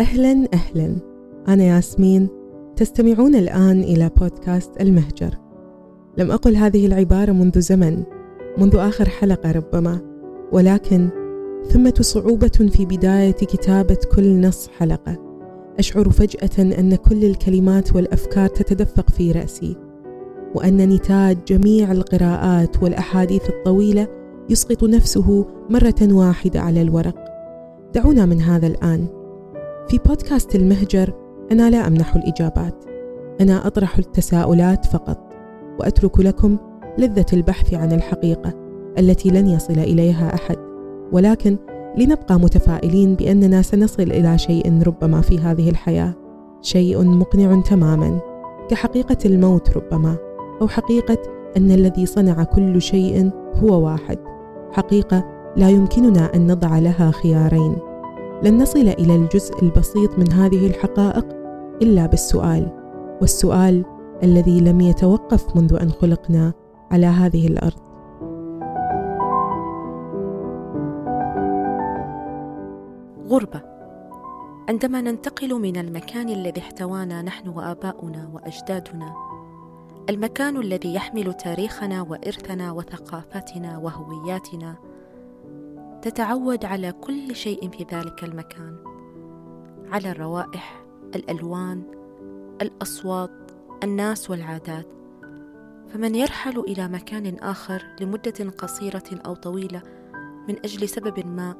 أهلا أهلا. أنا ياسمين تستمعون الآن إلى بودكاست المهجر. لم أقل هذه العبارة منذ زمن منذ آخر حلقة ربما. ولكن ثمة صعوبة في بداية كتابة كل نص حلقة. أشعر فجأة أن كل الكلمات والأفكار تتدفق في رأسي وأن نتاج جميع القراءات والأحاديث الطويلة يسقط نفسه مرة واحدة على الورق. دعونا من هذا الآن. في بودكاست المهجر أنا لا أمنح الإجابات. أنا أطرح التساؤلات فقط وأترك لكم لذة البحث عن الحقيقة التي لن يصل إليها أحد. ولكن لنبقى متفائلين بأننا سنصل إلى شيء ربما في هذه الحياة. شيء مقنع تماما. كحقيقة الموت ربما أو حقيقة أن الذي صنع كل شيء هو واحد. حقيقة لا يمكننا أن نضع لها خيارين. لن نصل إلى الجزء البسيط من هذه الحقائق إلا بالسؤال والسؤال الذي لم يتوقف منذ أن خلقنا على هذه الأرض. غربة. عندما ننتقل من المكان الذي احتوانا نحن وآباؤنا وأجدادنا المكان الذي يحمل تاريخنا وإرثنا وثقافتنا وهوياتنا تتعود على كل شيء في ذلك المكان على الروائح الألوان الأصوات الناس والعادات. فمن يرحل إلى مكان آخر لمدة قصيرة أو طويلة من أجل سبب ما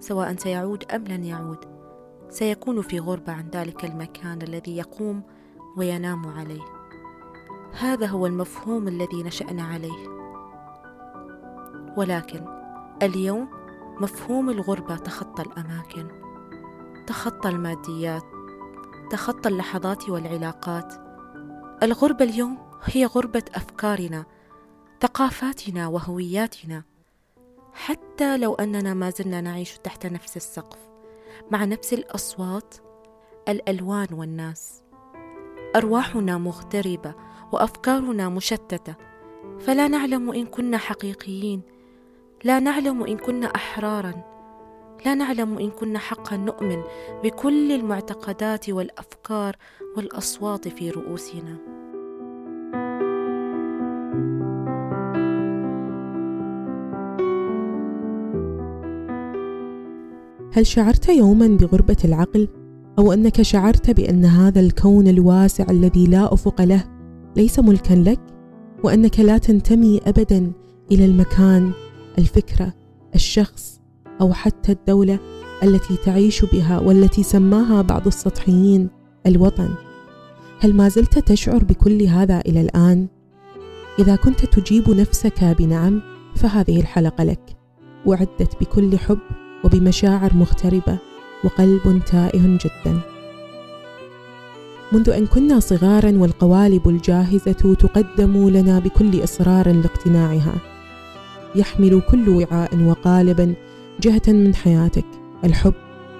سواء سيعود أم لن يعود سيكون في غربة عن ذلك المكان الذي يقوم وينام عليه. هذا هو المفهوم الذي نشأنا عليه. ولكن اليوم مفهوم الغربة تخطى الأماكن تخطى الماديات تخطى اللحظات والعلاقات. الغربة اليوم هي غربة أفكارنا ثقافاتنا وهوياتنا. حتى لو أننا ما زلنا نعيش تحت نفس السقف مع نفس الأصوات الألوان والناس. أرواحنا مغتربة وأفكارنا مشتتة فلا نعلم إن كنا حقيقيين. لا نعلم إن كنا أحرارا لا نعلم إن كنا حقا نؤمن بكل المعتقدات والأفكار والأصوات في رؤوسنا. هل شعرت يوما بغربة العقل؟ أو أنك شعرت بأن هذا الكون الواسع الذي لا أفق له ليس ملكا لك؟ وأنك لا تنتمي ابدا إلى المكان الفكرة الشخص أو حتى الدولة التي تعيش بها والتي سماها بعض السطحيين الوطن. هل ما زلت تشعر بكل هذا إلى الآن؟ إذا كنت تجيب نفسك بنعم فهذه الحلقة لك. وعدت بكل حب وبمشاعر مغتربة وقلب تائه جدا. منذ أن كنا صغارا والقوالب الجاهزة تقدم لنا بكل إصرار لاقتناعها. يحمل كل وعاء وقالب جهة من حياتك الحب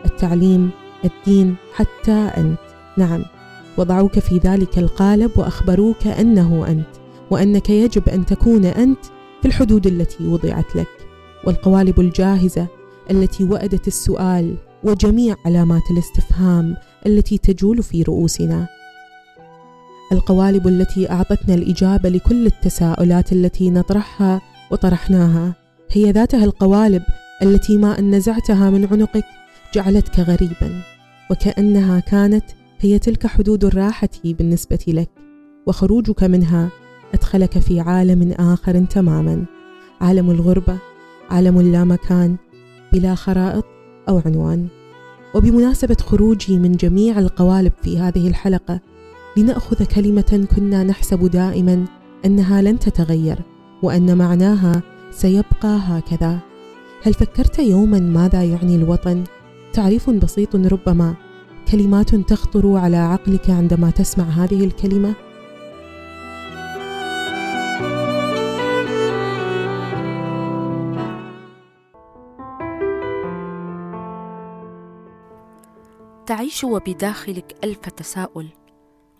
التعليم الدين حتى أنت. نعم وضعوك في ذلك القالب وأخبروك أنه أنت وأنك يجب أن تكون أنت في الحدود التي وضعت لك. والقوالب الجاهزة التي وأدت السؤال وجميع علامات الاستفهام التي تجول في رؤوسنا. القوالب التي أعطتنا الإجابة لكل التساؤلات التي نطرحها وطرحناها. هي ذاتها القوالب التي ما أن نزعتها من عنقك جعلتك غريبا وكأنها كانت هي تلك حدود الراحة بالنسبة لك وخروجك منها أدخلك في عالم آخر تماما عالم الغربة عالم اللامكان بلا خرائط أو عنوان. وبمناسبة خروجي من جميع القوالب في هذه الحلقة لنأخذ كلمة كنا نحسب دائما أنها لن تتغير. وأن معناها سيبقى هكذا. هل فكرت يوما ماذا يعني الوطن؟ تعريف بسيط ربما. كلمات تخطر على عقلك عندما تسمع هذه الكلمة؟ تعيش وبداخلك ألف تساؤل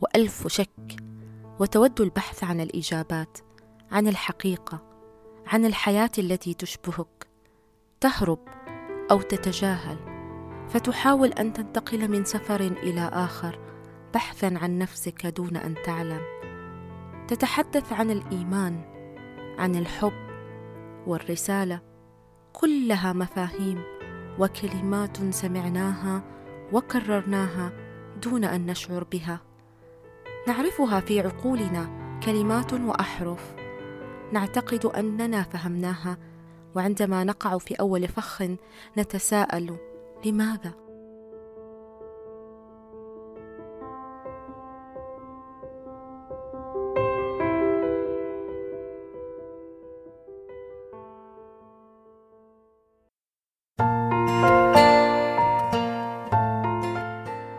وألف شك وتود البحث عن الإجابات. عن الحقيقة عن الحياة التي تشبهك. تهرب أو تتجاهل فتحاول أن تنتقل من سفر إلى آخر بحثا عن نفسك دون أن تعلم. تتحدث عن الإيمان عن الحب والرسالة كلها مفاهيم وكلمات سمعناها وكررناها دون أن نشعر بها. نعرفها في عقولنا كلمات وأحرف. نعتقد أننا فهمناها وعندما نقع في أول فخ نتساءل لماذا؟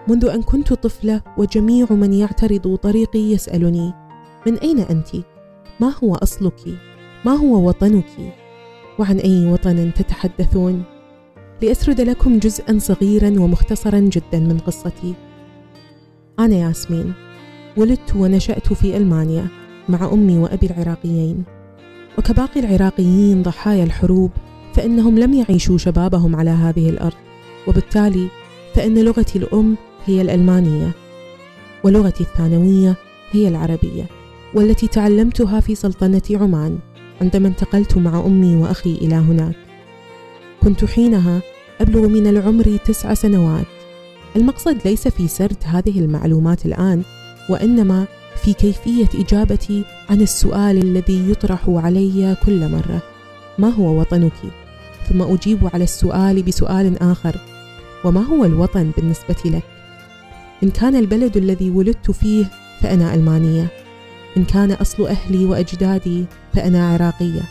منذ أن كنت طفلة وجميع من يعترض طريقي يسألني من أين أنت؟ ما هو أصلك؟ ما هو وطنك؟ وعن أي وطن تتحدثون؟ لأسرد لكم جزءا صغيرا ومختصرا جدا من قصتي. أنا ياسمين ولدت ونشأت في ألمانيا مع أمي وأبي العراقيين. وكباقي العراقيين ضحايا الحروب فإنهم لم يعيشوا شبابهم على هذه الأرض. وبالتالي فإن لغتي الأم هي الألمانية ولغتي الثانوية هي العربية. والتي تعلمتها في سلطنة عمان عندما انتقلت مع أمي وأخي إلى هناك. كنت حينها أبلغ من العمر تسع سنوات. المقصد ليس في سرد هذه المعلومات الآن وإنما في كيفية إجابتي عن السؤال الذي يطرح علي كل مرة. ما هو وطنك؟ ثم أجيب على السؤال بسؤال آخر. وما هو الوطن بالنسبة لك؟ إن كان البلد الذي ولدت فيه فأنا ألمانية. إن كان أصل أهلي وأجدادي فأنا عراقية.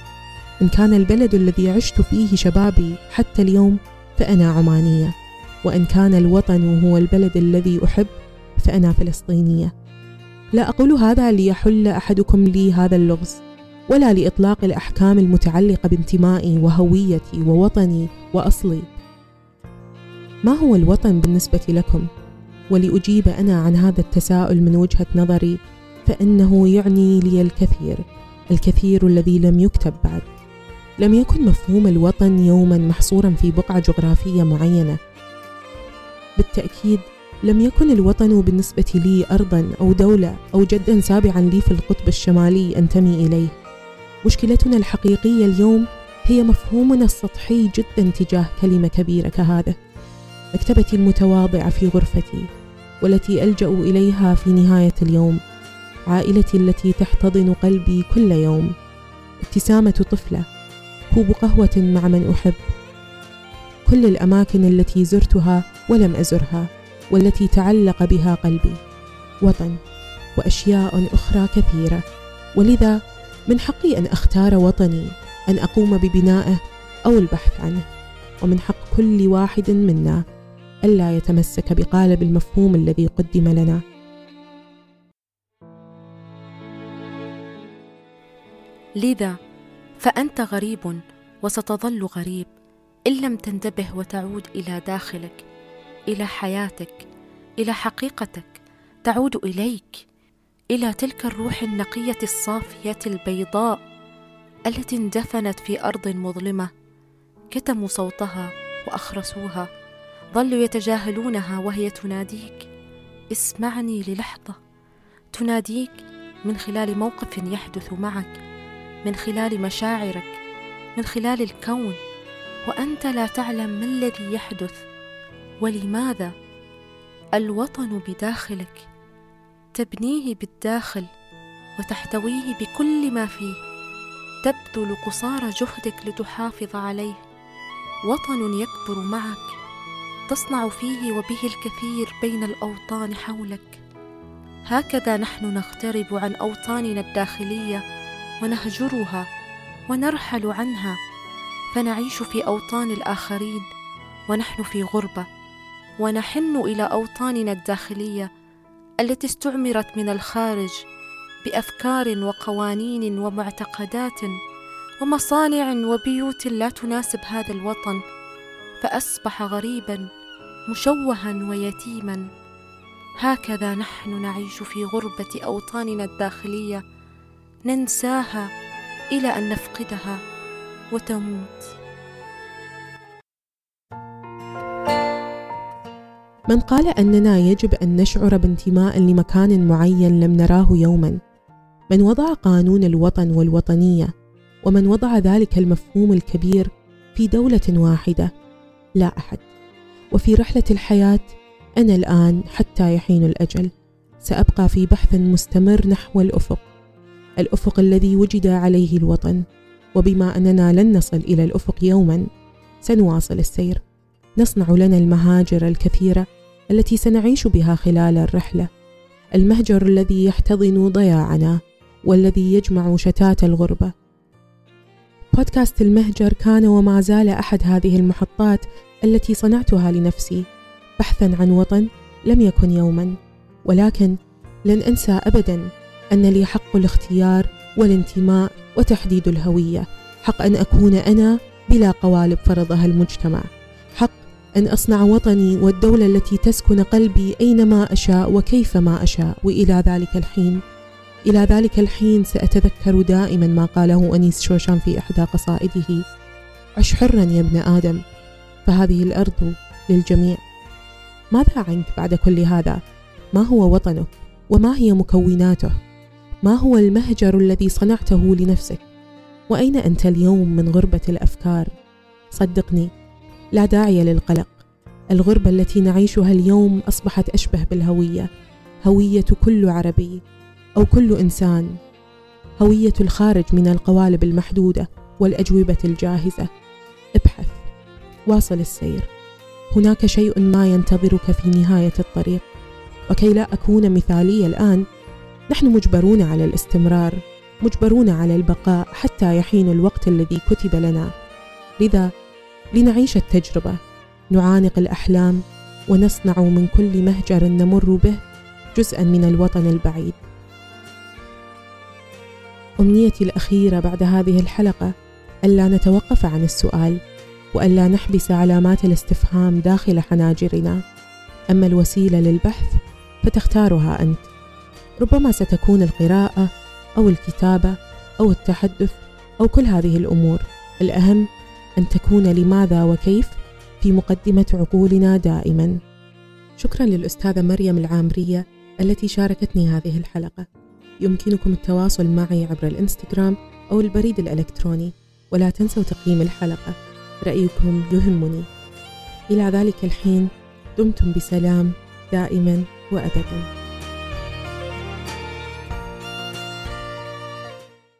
إن كان البلد الذي عشت فيه شبابي حتى اليوم فأنا عمانية. وإن كان الوطن هو البلد الذي أحب فأنا فلسطينية. لا أقول هذا ليحل أحدكم لي هذا اللغز ولا لإطلاق الأحكام المتعلقة بانتمائي وهويتي ووطني وأصلي. ما هو الوطن بالنسبة لكم؟ ولأجيب أنا عن هذا التساؤل من وجهة نظري فإنه يعني لي الكثير الكثير الذي لم يكتب بعد. لم يكن مفهوم الوطن يوما محصورا في بقعة جغرافية معينة. بالتأكيد لم يكن الوطن بالنسبة لي أرضا أو دولة أو جدا سابعا لي في القطب الشمالي أنتمي إليه. مشكلتنا الحقيقية اليوم هي مفهومنا السطحي جدا تجاه كلمة كبيرة كهذا مكتبتي المتواضعة في غرفتي والتي ألجأ إليها في نهاية اليوم. عائلتي التي تحتضن قلبي كل يوم. ابتسامة طفلة. كوب قهوة مع من أحب. كل الأماكن التي زرتها ولم أزرها والتي تعلق بها قلبي. وطن. وأشياء أخرى كثيرة. ولذا من حقي أن أختار وطني أن أقوم ببنائه أو البحث عنه. ومن حق كل واحد منا ألا يتمسك بقالب المفهوم الذي قدم لنا. لذا؟ فأنت غريب وستظل غريب إن لم تنتبه وتعود إلى داخلك إلى حياتك إلى حقيقتك تعود إليك إلى تلك الروح النقية الصافية البيضاء التي اندفنت في أرض مظلمة كتموا صوتها وأخرسوها ظلوا يتجاهلونها وهي تناديك اسمعني للحظة تناديك من خلال موقف يحدث معك. من خلال مشاعرك من خلال الكون. وأنت لا تعلم ما الذي يحدث ولماذا الوطن بداخلك تبنيه بالداخل وتحتويه بكل ما فيه. تبذل قصارى جهدك لتحافظ عليه. وطن يكبر معك تصنع فيه وبه الكثير بين الأوطان حولك. هكذا نحن نغترب عن أوطاننا الداخلية ونهجرها ونرحل عنها فنعيش في أوطان الآخرين ونحن في غربة ونحن إلى أوطاننا الداخلية التي استعمرت من الخارج بأفكار وقوانين ومعتقدات ومصانع وبيوت لا تناسب هذا الوطن فأصبح غريبا مشوها ويتيما. هكذا نحن نعيش في غربة أوطاننا الداخلية ننساها إلى أن نفقدها وتموت. من قال أننا يجب أن نشعر بانتماء لمكان معين لم نراه يوما. من وضع قانون الوطن والوطنية ومن وضع ذلك المفهوم الكبير في دولة واحدة لا أحد. وفي رحلة الحياة أنا الآن حتى يحين الأجل. سأبقى في بحث مستمر نحو الأفق. الأفق الذي وجد عليه الوطن. وبما أننا لن نصل إلى الأفق يوما سنواصل السير. نصنع لنا المهاجر الكثيرة التي سنعيش بها خلال الرحلة. المهجر الذي يحتضن ضياعنا والذي يجمع شتات الغربة. بودكاست المهجر كان وما زال أحد هذه المحطات التي صنعتها لنفسي بحثا عن وطن لم يكن يوما. ولكن لن أنسى أبدا أن لي حق الاختيار والانتماء وتحديد الهوية حق أن أكون أنا بلا قوالب فرضها المجتمع حق أن أصنع وطني والدولة التي تسكن قلبي أينما أشاء وكيفما أشاء وإلى ذلك الحين إلى ذلك الحين سأتذكر دائما ما قاله أنيس شوشان في إحدى قصائده عش حرا يا ابن آدم فهذه الأرض للجميع ماذا عنك بعد كل هذا؟ ما هو وطنك؟ وما هي مكوناته؟ ما هو المهجر الذي صنعته لنفسك؟ وأين أنت اليوم من غربة الأفكار؟ صدقني لا داعي للقلق. الغربة التي نعيشها اليوم أصبحت أشبه بالهوية هوية كل عربي أو كل إنسان. هوية الخارج من القوالب المحدودة والأجوبة الجاهزة. ابحث واصل السير. هناك شيء ما ينتظرك في نهاية الطريق. وكي لا أكون مثالية الآن نحن مجبرون على الاستمرار مجبرون على البقاء حتى يحين الوقت الذي كتب لنا. لذا لنعيش التجربة نعانق الأحلام ونصنع من كل مهجر نمر به جزءا من الوطن البعيد. أمنيتي الأخيرة بعد هذه الحلقة ألا نتوقف عن السؤال وألا نحبس علامات الاستفهام داخل حناجرنا. أما الوسيلة للبحث فتختارها أنت. ربما ستكون القراءة أو الكتابة أو التحدث أو كل هذه الأمور. الأهم أن تكون لماذا وكيف في مقدمة عقولنا دائما. شكرا للأستاذة مريم العامرية التي شاركتني هذه الحلقة. يمكنكم التواصل معي عبر الإنستغرام أو البريد الإلكتروني ولا تنسوا تقييم الحلقة. رأيكم يهمني. إلى ذلك الحين دمتم بسلام دائما وأبدا.